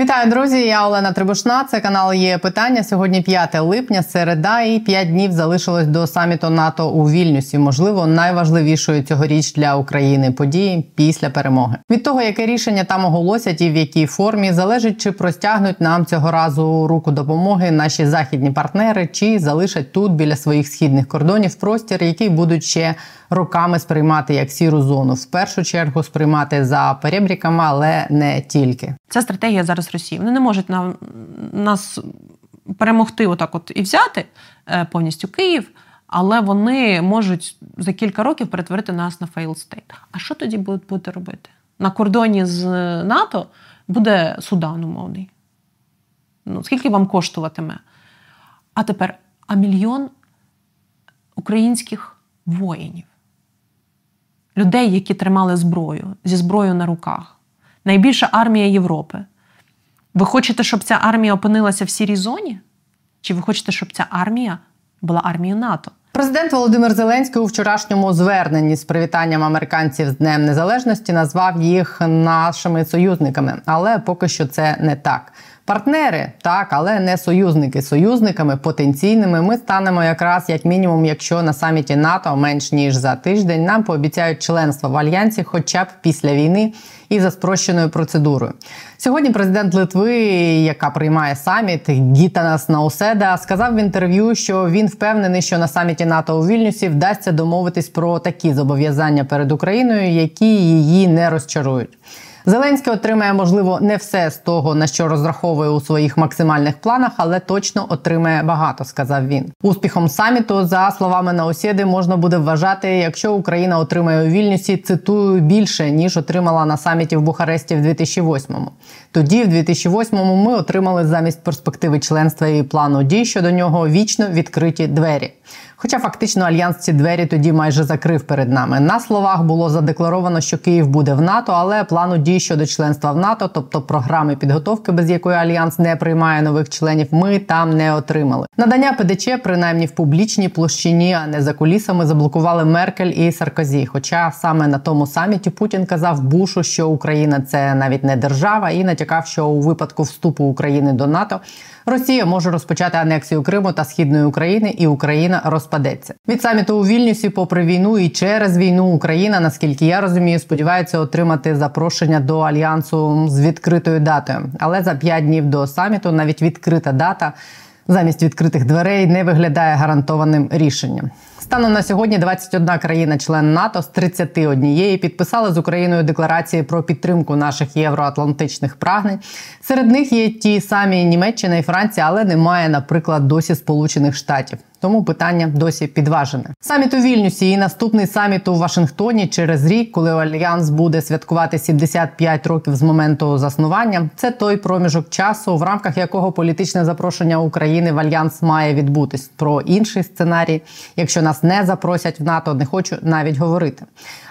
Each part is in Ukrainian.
Вітаю, друзі! Я Олена Трибушна. Це канал є питання. Сьогодні 5 липня, середа, і 5 днів залишилось до саміту НАТО у Вільнюсі. Можливо, найважливішою цьогоріч для України події після перемоги. Від того, яке рішення там оголосять і в якій формі залежить, чи простягнуть нам цього разу руку допомоги наші західні партнери, чи залишать тут біля своїх східних кордонів простір, який будуть ще роками сприймати як сіру зону. В першу чергу сприймати за перебріками, але не тільки. Ця стратегія зараз Росії. Вони не можуть нам нас перемогти, отак, от і взяти е, повністю Київ. Але вони можуть за кілька років перетворити нас на failed state. А що тоді будуть бути робити? На кордоні з НАТО буде Судан умовний. Ну, Скільки вам коштуватиме? А тепер а мільйон українських воїнів людей, які тримали зброю зі зброєю на руках. Найбільша армія Європи. Ви хочете, щоб ця армія опинилася в сірій зоні? Чи ви хочете, щоб ця армія була армією НАТО? Президент Володимир Зеленський у вчорашньому зверненні з привітанням американців з Днем Незалежності назвав їх нашими союзниками, але поки що це не так. Партнери так, але не союзники. Союзниками потенційними ми станемо якраз як мінімум, якщо на саміті НАТО менш ніж за тиждень нам пообіцяють членство в альянсі, хоча б після війни і за спрощеною процедурою. Сьогодні президент Литви, яка приймає саміт Гітанас Науседа, сказав в інтерв'ю, що він впевнений, що на саміті НАТО у Вільнюсі вдасться домовитись про такі зобов'язання перед Україною, які її не розчарують. Зеленський отримає, можливо, не все з того, на що розраховує у своїх максимальних планах, але точно отримає багато, сказав він. Успіхом саміту, за словами Наосєди, можна буде вважати, якщо Україна отримає у Вільнюсі, цитую більше ніж отримала на саміті в Бухаресті в 2008-му. Тоді, в 2008-му, ми отримали замість перспективи членства і плану дій щодо нього вічно відкриті двері. Хоча фактично альянс ці двері тоді майже закрив перед нами. На словах було задекларовано, що Київ буде в НАТО, але плану дій щодо членства в НАТО, тобто програми підготовки, без якої альянс не приймає нових членів, ми там не отримали. Надання ПДЧ, принаймні в публічній площині, а не за кулісами, заблокували Меркель і Саркозі. Хоча саме на тому саміті Путін казав Бушу, що Україна це навіть не держава, і натякав, що у випадку вступу України до НАТО Росія може розпочати анексію Криму та східної України, і Україна розпадеться. Від саміту у Вільнюсі, попри війну і через війну Україна, наскільки я розумію, сподівається отримати запрошення до альянсу з відкритою датою. Але за п'ять днів до саміту навіть відкрита дата замість відкритих дверей не виглядає гарантованим рішенням. Станом на сьогодні 21 країна-член НАТО з 31 підписали з Україною декларації про підтримку наших євроатлантичних прагнень. Серед них є ті самі Німеччина і Франція, але немає, наприклад, досі Сполучених Штатів. Тому питання досі підважене. Саміт у Вільнюсі і наступний саміт у Вашингтоні через рік, коли Альянс буде святкувати 75 років з моменту заснування. Це той проміжок часу, в рамках якого політичне запрошення України в альянс має відбутись. Про інший сценарій, якщо нас не запросять в НАТО, не хочу навіть говорити.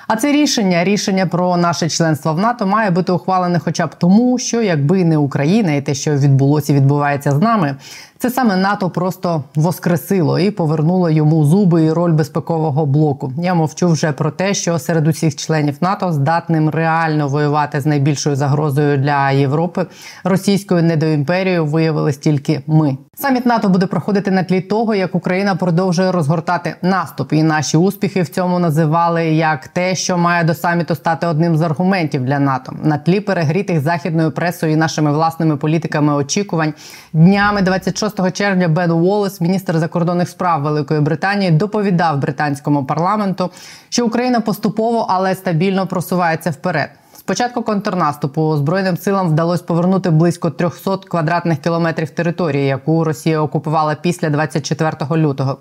А це рішення, рішення про наше членство в НАТО, має бути ухвалене, хоча б тому, що якби не Україна і те, що відбулося відбувається з нами, це саме НАТО просто воскресило і повернуло йому зуби і роль безпекового блоку. Я мовчу вже про те, що серед усіх членів НАТО здатним реально воювати з найбільшою загрозою для Європи російською недоімперією виявились тільки ми. Саміт НАТО буде проходити на тлі того, як Україна продовжує розгортати наступ, і наші успіхи в цьому називали як те, що має до саміту стати одним з аргументів для НАТО на тлі перегрітих західною пресою і нашими власними політиками очікувань днями 26 6 червня Бен Уоллес, міністр закордонних справ Великої Британії, доповідав британському парламенту, що Україна поступово, але стабільно просувається вперед. Спочатку контрнаступу збройним силам вдалося повернути близько 300 квадратних кілометрів території, яку Росія окупувала після 24 лютого.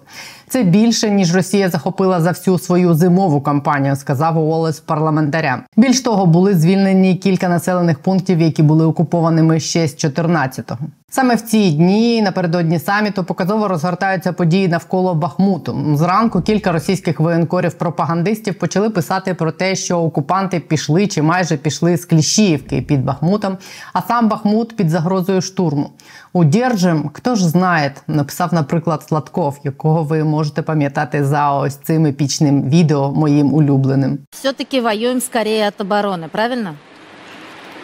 Це більше ніж Росія захопила за всю свою зимову кампанію, сказав Уоллес парламентарям. Більш того, були звільнені кілька населених пунктів, які були окупованими ще з 14-го. Саме в ці дні напередодні саміту показово розгортаються події навколо Бахмуту. Зранку кілька російських воєнкорів-пропагандистів почали писати про те, що окупанти пішли чи майже пішли з Кліщіївки під Бахмутом, а сам Бахмут під загрозою штурму. Удержим, хто ж знає, написав, наприклад, Сладков, якого ви можете пам'ятати за ось цим епічним відео моїм улюбленим. Все-таки воюємо скоріше від оборони, правильно?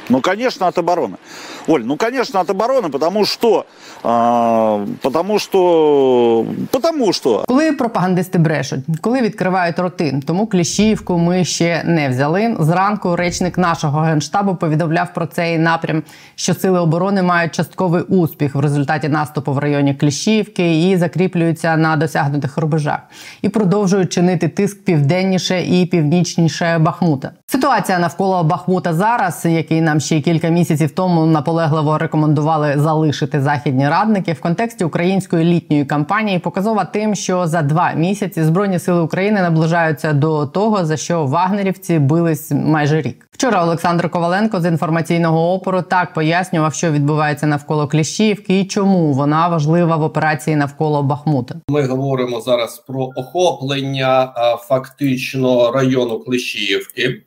Ну, конечно, от обороны. Оль, ну, конечно, от обороны, потому что, э, потому что, потому что. Коли пропагандисти брешуть, коли відкривають роти, тому Кліщівку ми ще не взяли. Зранку речник нашого генштабу повідомляв про цей напрям, що сили оборони мають частковий успіх в результаті наступу в районі Кліщівки і закріплюються на досягнутих рубежах, і продовжують чинити тиск південніше і північніше Бахмута. Ситуація навколо Бахмута зараз, який нам ще кілька місяців тому наполегливо рекомендували залишити західні радники в контексті української літньої кампанії, показова тим, що за два місяці збройні сили України наближаються до того, за що вагнерівці бились майже рік. Вчора Олександр Коваленко з інформаційного опору так пояснював, що відбувається навколо Кліщівки і чому вона важлива в операції навколо Бахмута. Ми говоримо зараз про охоплення фактично району Кліщівки.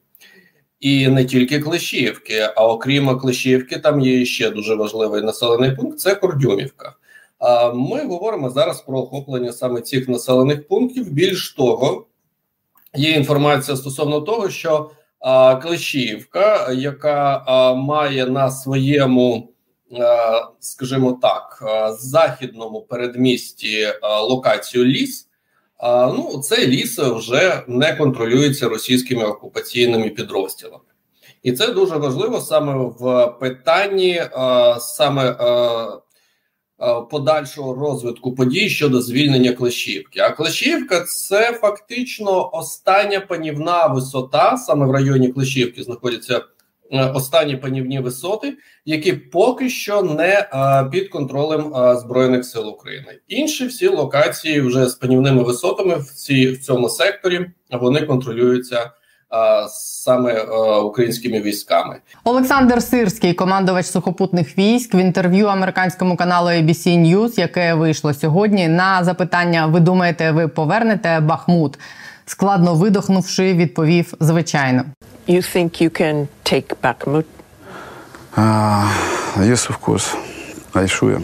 І не тільки Клещівки, а окрім Клещівки, там є ще дуже важливий населений пункт це Кордюмівка. А ми говоримо зараз про охоплення саме цих населених пунктів. Більш того, є інформація стосовно того, що а, Клещівка, яка а, має на своєму, а, скажімо так, західному передмісті локацію ліс. Ну, цей ліс вже не контролюється російськими окупаційними підрозділами, і це дуже важливо саме в питанні саме подальшого розвитку подій щодо звільнення Клещівки. А Клещівка це фактично остання панівна висота, саме в районі Клещівки знаходяться. Е, останні панівні висоти, які поки що не е, під контролем е, збройних сил України. Інші всі локації вже з панівними висотами в ці в цьому секторі вони контролюються. Саме українськими військами Олександр Сирський, командувач сухопутних військ, в інтерв'ю американському каналу ABC News, яке вийшло сьогодні, на запитання: ви думаєте, ви повернете Бахмут? Складно видохнувши, відповів звичайно. You think you can take Bakhmut? Uh, yes, of course. I sure.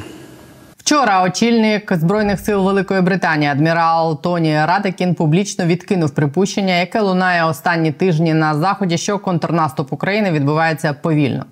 Вчора очільник збройних сил Великої Британії адмірал Тоні Радекін публічно відкинув припущення, яке лунає останні тижні на заході, що контрнаступ України відбувається повільно.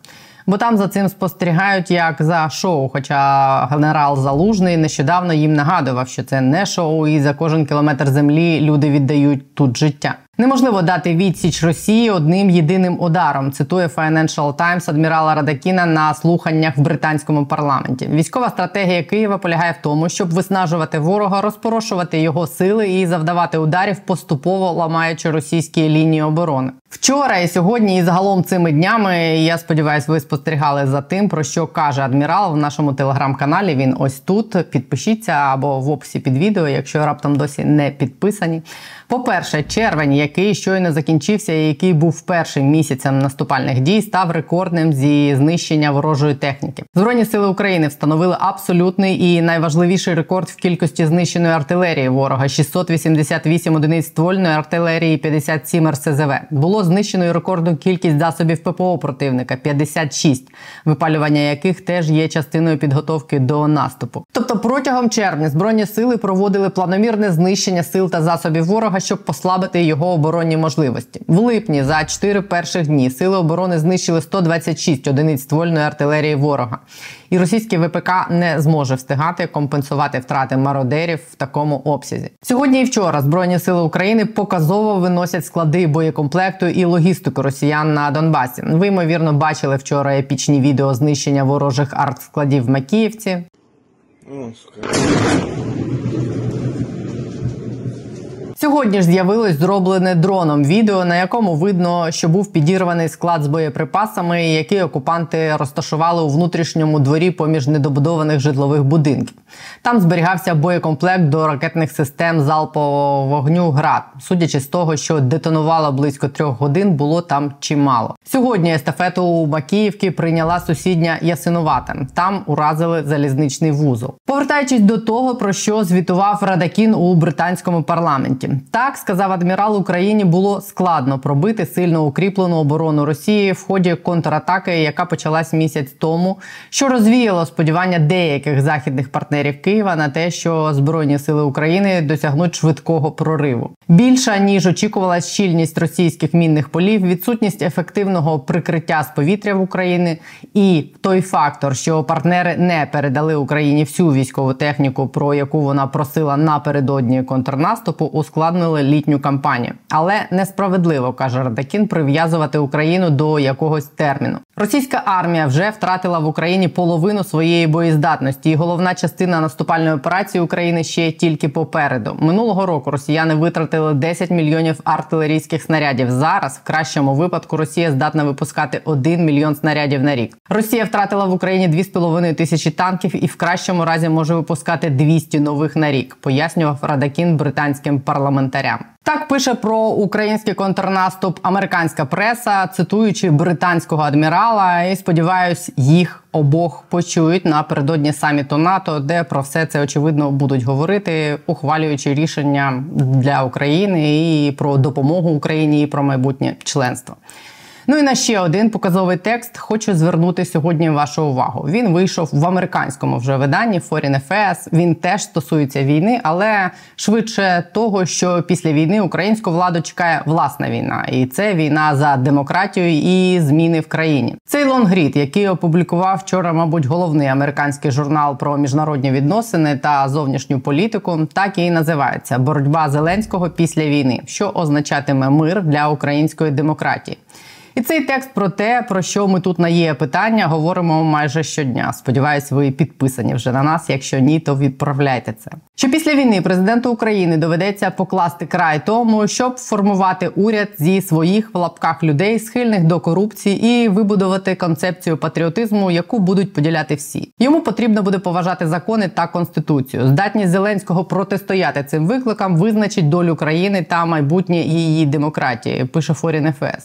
Бо там за цим спостерігають як за шоу. Хоча генерал Залужний нещодавно їм нагадував, що це не шоу, і за кожен кілометр землі люди віддають тут життя. Неможливо дати відсіч Росії одним єдиним ударом. Цитує Financial Times адмірала Радакіна на слуханнях в британському парламенті. Військова стратегія Києва полягає в тому, щоб виснажувати ворога, розпорошувати його сили і завдавати ударів, поступово ламаючи російські лінії оборони. Вчора і сьогодні, і загалом цими днями я сподіваюся, ви спостерігали за тим, про що каже адмірал в нашому телеграм-каналі. Він ось тут. Підпишіться або в описі під відео, якщо раптом досі не підписані. По-перше, червень, який щойно закінчився, і який був першим місяцем наступальних дій, став рекордним зі знищення ворожої техніки. Збройні сили України встановили абсолютний і найважливіший рекорд в кількості знищеної артилерії ворога: 688 одиниць ствольної артилерії, 57 РСЗВ. Було знищено рекордну кількість засобів ППО противника 56, випалювання яких теж є частиною підготовки до наступу. Тобто, протягом червня збройні сили проводили планомірне знищення сил та засобів ворога щоб послабити його оборонні можливості. В липні за 4 перших дні сили оборони знищили 126 одиниць ствольної артилерії ворога, і російський ВПК не зможе встигати компенсувати втрати мародерів в такому обсязі. Сьогодні і вчора збройні сили України показово виносять склади боєкомплекту і логістику росіян на Донбасі. Ви ймовірно бачили вчора епічні відео знищення ворожих артскладів в Макіївці. О, Сьогодні ж з'явилось зроблене дроном відео, на якому видно, що був підірваний склад з боєприпасами, які окупанти розташували у внутрішньому дворі поміж недобудованих житлових будинків. Там зберігався боєкомплект до ракетних систем залпового вогню ГРАД. Судячи з того, що детонувало близько трьох годин, було там чимало. Сьогодні естафету у Макіївки прийняла сусідня Ясинувата. Там уразили залізничний вузол. Повертаючись до того, про що звітував Радакін у британському парламенті. Так сказав адмірал Україні було складно пробити сильно укріплену оборону Росії в ході контратаки, яка почалась місяць тому, що розвіяло сподівання деяких західних партнерів Києва на те, що збройні сили України досягнуть швидкого прориву. Більша ніж очікувалась щільність російських мінних полів, відсутність ефективного прикриття з повітря в Україні і той фактор, що партнери не передали Україні всю військову техніку, про яку вона просила напередодні контрнаступу, ускладнили літню кампанію. Але несправедливо каже Радакін прив'язувати Україну до якогось терміну. Російська армія вже втратила в Україні половину своєї боєздатності, і головна частина наступальної операції України ще тільки попереду. Минулого року росіяни витратили 10 мільйонів артилерійських снарядів. Зараз в кращому випадку Росія здатна випускати 1 мільйон снарядів на рік. Росія втратила в Україні 2,5 тисячі танків і в кращому разі може випускати 200 нових на рік, пояснював Радакін британським парламентарям. Так пише про український контрнаступ американська преса, цитуючи британського адмірала, і сподіваюсь, їх обох почують напередодні саміту НАТО, де про все це очевидно будуть говорити, ухвалюючи рішення для України і про допомогу Україні і про майбутнє членство. Ну і на ще один показовий текст хочу звернути сьогодні вашу увагу. Він вийшов в американському вже виданні Foreign Affairs. Він теж стосується війни, але швидше того, що після війни українську владу чекає власна війна, і це війна за демократію і зміни в країні. Цей лонгрід, який опублікував вчора, мабуть, головний американський журнал про міжнародні відносини та зовнішню політику, так і називається Боротьба Зеленського після війни, що означатиме мир для української демократії. І цей текст про те, про що ми тут на є питання, говоримо майже щодня. Сподіваюсь, ви підписані вже на нас. Якщо ні, то відправляйте це. Що після війни президенту України доведеться покласти край тому, щоб формувати уряд зі своїх в лапках людей, схильних до корупції, і вибудувати концепцію патріотизму, яку будуть поділяти всі. Йому потрібно буде поважати закони та конституцію. Здатність Зеленського протистояти цим викликам визначить долю країни та майбутнє її демократії. Пише Foreign Affairs.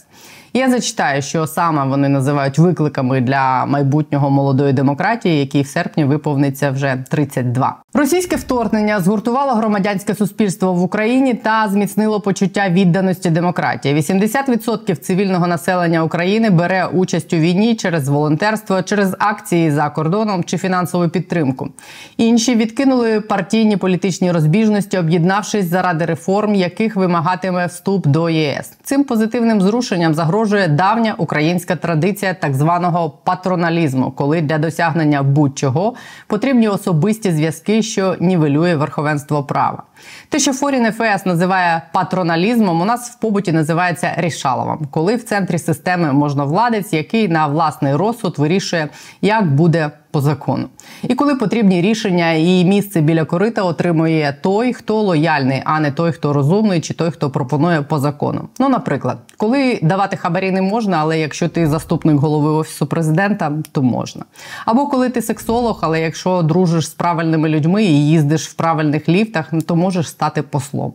Я зачитаю, що саме вони називають викликами для майбутнього молодої демократії, який в серпні виповниться вже 32. Російське вторгнення згуртувало громадянське суспільство в Україні та зміцнило почуття відданості демократії. 80% цивільного населення України бере участь у війні через волонтерство, через акції за кордоном чи фінансову підтримку. Інші відкинули партійні політичні розбіжності, об'єднавшись заради реформ, яких вимагатиме вступ до ЄС. Цим позитивним зрушенням загрожує давня українська традиція так званого патроналізму, коли для досягнення будь-чого потрібні особисті зв'язки, що нівелює верховенство права. Те, що Форін ФС називає патроналізмом, у нас в побуті називається рішаловом, коли в центрі системи можновладець, який на власний розсуд вирішує, як буде по закону. І коли потрібні рішення і місце біля корита отримує той, хто лояльний, а не той, хто розумний, чи той, хто пропонує по закону. Ну, наприклад, коли давати хабарі не можна, але якщо ти заступник голови офісу президента, то можна. Або коли ти сексолог, але якщо дружиш з правильними людьми і їздиш в правильних ліфтах, то можеш стати послом.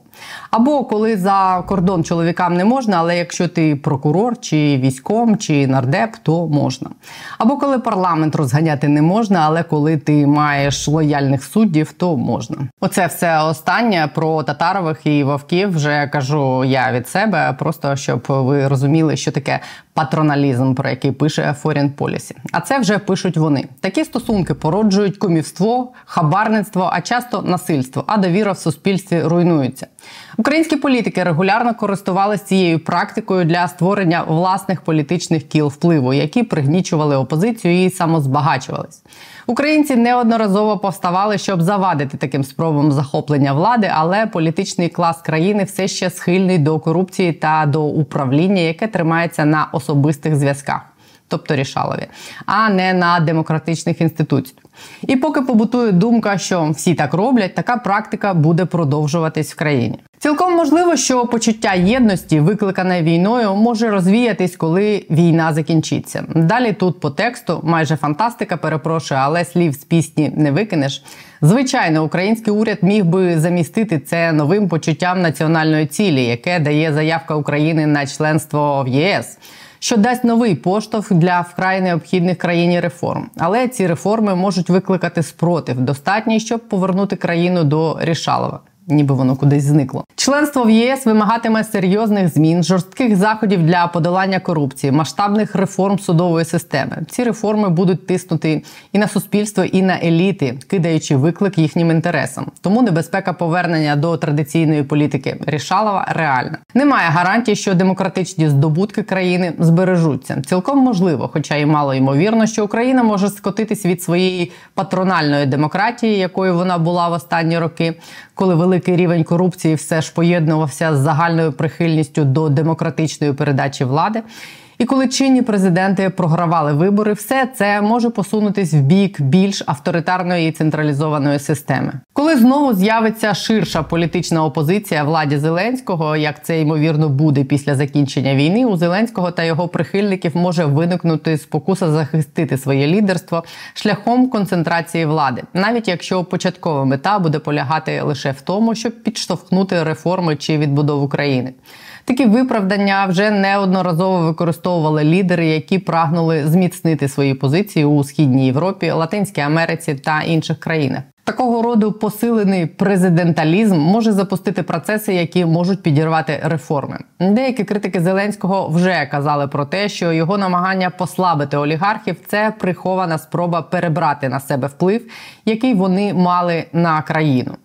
Або коли за кордон чоловікам не можна, але якщо ти прокурор, чи військом, чи нардеп, то можна. Або коли парламент розганяти не можна, але коли ти маєш лояльних суддів, то можна. Оце все останнє про татарових і вовків вже кажу я від себе, просто щоб ви розуміли, що таке патроналізм, про який пише Foreign Policy. А це вже пишуть вони. Такі стосунки породжують комівство, хабарництво, а часто насильство, а довіра в суспільстві руйнується. Українські політики регулярно користувалися цією практикою для створення власних політичних кіл впливу, які пригнічували опозицію і самозбагачувались. Українці неодноразово повставали, щоб завадити таким спробам захоплення влади, але політичний клас країни все ще схильний до корупції та до управління, яке тримається на особистих зв'язках. Тобто рішалові, а не на демократичних інституціях. І поки побутує думка, що всі так роблять, така практика буде продовжуватись в країні. Цілком можливо, що почуття єдності, викликане війною, може розвіятись, коли війна закінчиться. Далі тут по тексту майже фантастика, перепрошую, але слів з пісні не викинеш. Звичайно, український уряд міг би замістити це новим почуттям національної цілі, яке дає заявка України на членство в ЄС що дасть новий поштовх для вкрай необхідних країні реформ. Але ці реформи можуть викликати спротив, достатній, щоб повернути країну до Рішалова. Ніби воно кудись зникло. Членство в ЄС вимагатиме серйозних змін, жорстких заходів для подолання корупції, масштабних реформ судової системи. Ці реформи будуть тиснути і на суспільство, і на еліти, кидаючи виклик їхнім інтересам. Тому небезпека повернення до традиційної політики Рішалова реальна. Немає гарантії, що демократичні здобутки країни збережуться. Цілком можливо, хоча й мало ймовірно, що Україна може скотитись від своєї патрональної демократії, якою вона була в останні роки, коли великий рівень корупції все ж поєднувався з загальною прихильністю до демократичної передачі влади. І коли чинні президенти програвали вибори, все це може посунутись в бік більш авторитарної централізованої системи. Коли знову з'явиться ширша політична опозиція владі Зеленського, як це ймовірно буде після закінчення війни, у Зеленського та його прихильників може виникнути спокуса захистити своє лідерство шляхом концентрації влади, навіть якщо початкова мета буде полягати лише в тому, щоб підштовхнути реформи чи відбудову країни. Такі виправдання вже неодноразово використовували лідери, які прагнули зміцнити свої позиції у східній Європі, Латинській Америці та інших країнах. Такого роду посилений президенталізм може запустити процеси, які можуть підірвати реформи. Деякі критики Зеленського вже казали про те, що його намагання послабити олігархів це прихована спроба перебрати на себе вплив, який вони мали на країну.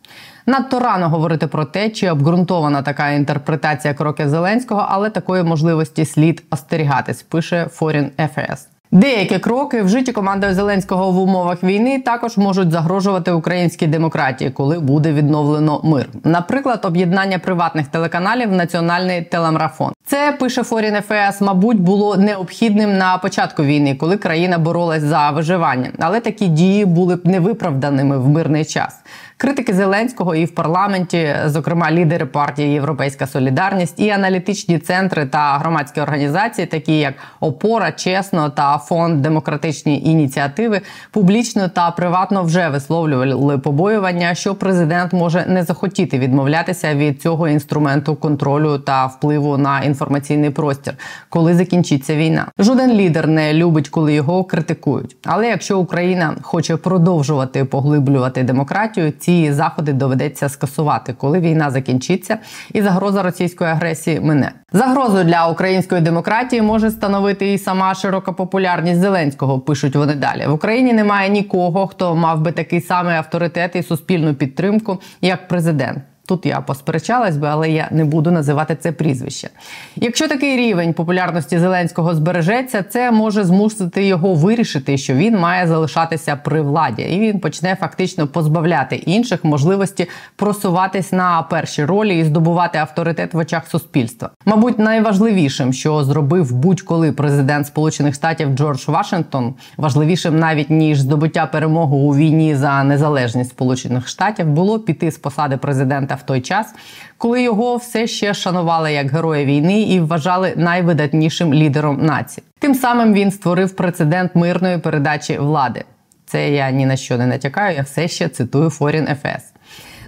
Надто рано говорити про те, чи обґрунтована така інтерпретація кроків Зеленського, але такої можливості слід остерігатись. Пише Foreign Affairs. Деякі кроки, вжиті командою Зеленського в умовах війни, також можуть загрожувати українській демократії, коли буде відновлено мир. Наприклад, об'єднання приватних телеканалів в національний телемарафон. Це пише Foreign Affairs, мабуть, було необхідним на початку війни, коли країна боролась за виживання, але такі дії були б невиправданими в мирний час. Критики Зеленського і в парламенті, зокрема лідери партії Європейська Солідарність, і аналітичні центри та громадські організації, такі як Опора, Чесно та Фонд демократичні ініціативи, публічно та приватно вже висловлювали побоювання, що президент може не захотіти відмовлятися від цього інструменту контролю та впливу на інформаційний простір, коли закінчиться війна. Жоден лідер не любить, коли його критикують. Але якщо Україна хоче продовжувати поглиблювати демократію, ці заходи доведеться скасувати, коли війна закінчиться, і загроза російської агресії мине. Загрозу для української демократії може становити і сама широка популярність Зеленського. Пишуть вони далі. В Україні немає нікого, хто мав би такий самий авторитет і суспільну підтримку, як президент. Тут я посперечалась би, але я не буду називати це прізвище. Якщо такий рівень популярності Зеленського збережеться, це може змусити його вирішити, що він має залишатися при владі, і він почне фактично позбавляти інших можливості просуватись на перші ролі і здобувати авторитет в очах суспільства. Мабуть, найважливішим, що зробив будь-коли президент Сполучених Штатів Джордж Вашингтон, важливішим навіть ніж здобуття перемоги у війні за незалежність Сполучених Штатів, було піти з посади президента в той час, коли його все ще шанували як героя війни і вважали найвидатнішим лідером нації. Тим самим він створив прецедент мирної передачі влади. Це я ні на що не натякаю. Я все ще цитую Foreign Affairs.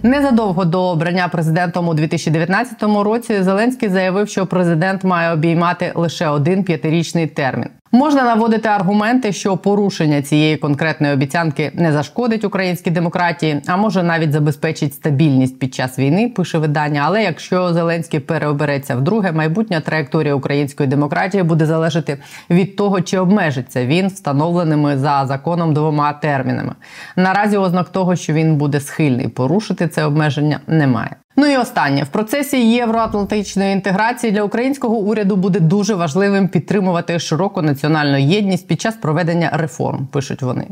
Незадовго до обрання президентом у 2019 році Зеленський заявив, що президент має обіймати лише один п'ятирічний термін. Можна наводити аргументи, що порушення цієї конкретної обіцянки не зашкодить українській демократії, а може навіть забезпечить стабільність під час війни. Пише видання. Але якщо Зеленський переобереться вдруге, майбутня траєкторія української демократії буде залежати від того, чи обмежиться він встановленими за законом двома термінами. Наразі ознак того, що він буде схильний порушити це обмеження, немає. Ну і останнє в процесі євроатлантичної інтеграції для українського уряду буде дуже важливим підтримувати широку національну єдність під час проведення реформ. Пишуть вони.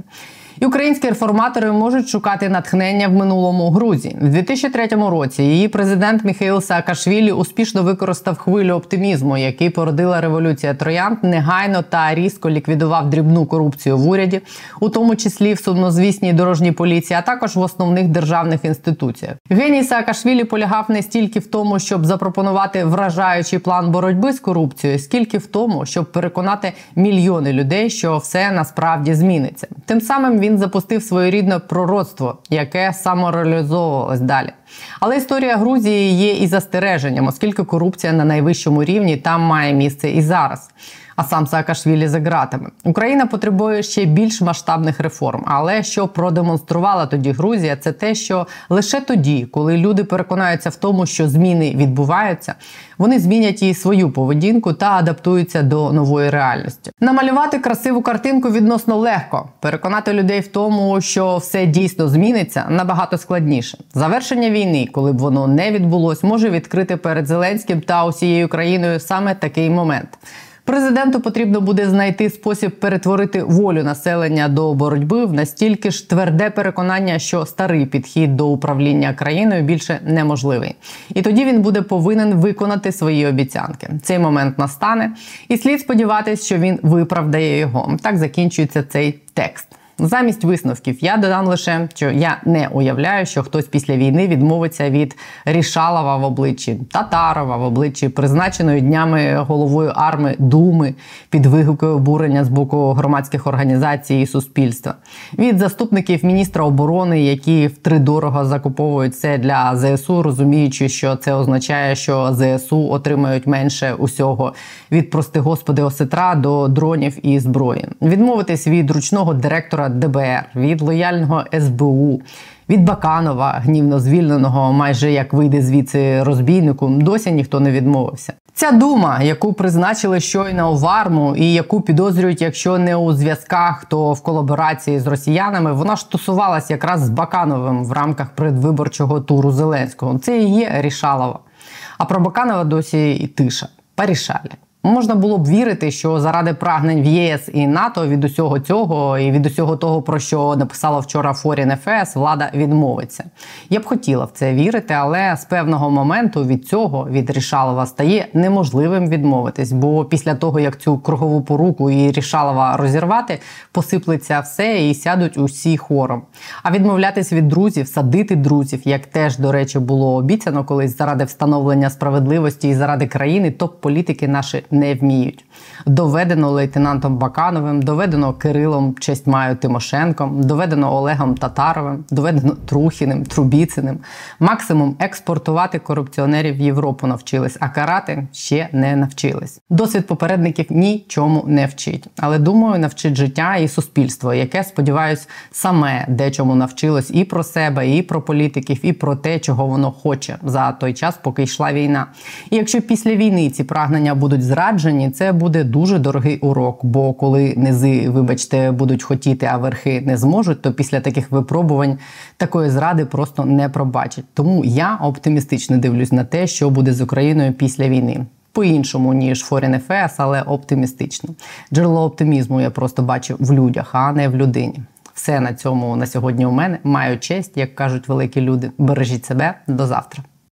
І українські реформатори можуть шукати натхнення в минулому Грузії в 2003 році. Її президент Міхаїл Саакашвілі успішно використав хвилю оптимізму, який породила революція троянд, негайно та різко ліквідував дрібну корупцію в уряді, у тому числі в сумнозвісній дорожній поліції, а також в основних державних інституціях. Геній Саакашвілі полягав не стільки в тому, щоб запропонувати вражаючий план боротьби з корупцією, скільки в тому, щоб переконати мільйони людей, що все насправді зміниться. Тим самим він він запустив своєрідне пророцтво, яке самореалізовувалось далі. Але історія Грузії є і застереженням, оскільки корупція на найвищому рівні там має місце і зараз. А сам Саакашвілі за ґратами. Україна потребує ще більш масштабних реформ. Але що продемонструвала тоді Грузія, це те, що лише тоді, коли люди переконаються в тому, що зміни відбуваються, вони змінять і свою поведінку та адаптуються до нової реальності. Намалювати красиву картинку відносно легко. Переконати людей в тому, що все дійсно зміниться, набагато складніше. Завершення війни, коли б воно не відбулось, може відкрити перед Зеленським та усією країною саме такий момент. Президенту потрібно буде знайти спосіб перетворити волю населення до боротьби в настільки ж тверде переконання, що старий підхід до управління країною більше неможливий. І тоді він буде повинен виконати свої обіцянки. Цей момент настане, і слід сподіватися, що він виправдає його. Так закінчується цей текст. Замість висновків я додам лише, що я не уявляю, що хтось після війни відмовиться від Рішалова в обличчі Татарова в обличчі призначеної днями головою арми Думи під вигукою обурення з боку громадських організацій і суспільства, від заступників міністра оборони, які втридорого закуповують це для ЗСУ, розуміючи, що це означає, що ЗСУ отримають менше усього від прости господи осетра до дронів і зброї, відмовитись від ручного директора. ДБР, від лояльного СБУ, від Баканова, гнівно звільненого, майже як вийде звідси розбійнику, досі ніхто не відмовився. Ця дума, яку призначили щойно у варму, і яку підозрюють, якщо не у зв'язках, то в колаборації з росіянами, вона ж тусувалась якраз з Бакановим в рамках предвиборчого туру Зеленського. Це і є Рішалова. А про Баканова досі і тиша. Порішалі. Можна було б вірити, що заради прагнень в ЄС і НАТО від усього цього і від усього того, про що написала вчора Форін ФС, влада відмовиться. Я б хотіла в це вірити, але з певного моменту від цього від Рішалова стає неможливим відмовитись. Бо після того як цю кругову поруку і Рішалова розірвати, посиплеться все і сядуть усі хором. А відмовлятись від друзів, садити друзів, як теж до речі було обіцяно колись заради встановлення справедливості і заради країни, топ політики наші не вміють. Доведено лейтенантом Бакановим, доведено Кирилом Честьмаю Тимошенком, доведено Олегом Татаровим, доведено Трухіним, Трубіциним. Максимум експортувати корупціонерів в Європу навчились, а карати ще не навчились. Досвід попередників нічому не вчить. Але думаю, навчить життя і суспільство, яке сподіваюсь, саме дечому навчилось і про себе, і про політиків, і про те, чого воно хоче за той час, поки йшла війна. І якщо після війни ці прагнення будуть зраджені, це буде дуже дорогий урок. Бо коли низи, вибачте, будуть хотіти, а верхи не зможуть, то після таких випробувань такої зради просто не пробачать. Тому я оптимістично дивлюсь на те, що буде з Україною після війни. По-іншому, ніж Foreign Affairs, але оптимістично. Джерело оптимізму я просто бачу в людях, а не в людині. Все на цьому на сьогодні у мене. Маю честь, як кажуть великі люди. Бережіть себе до завтра.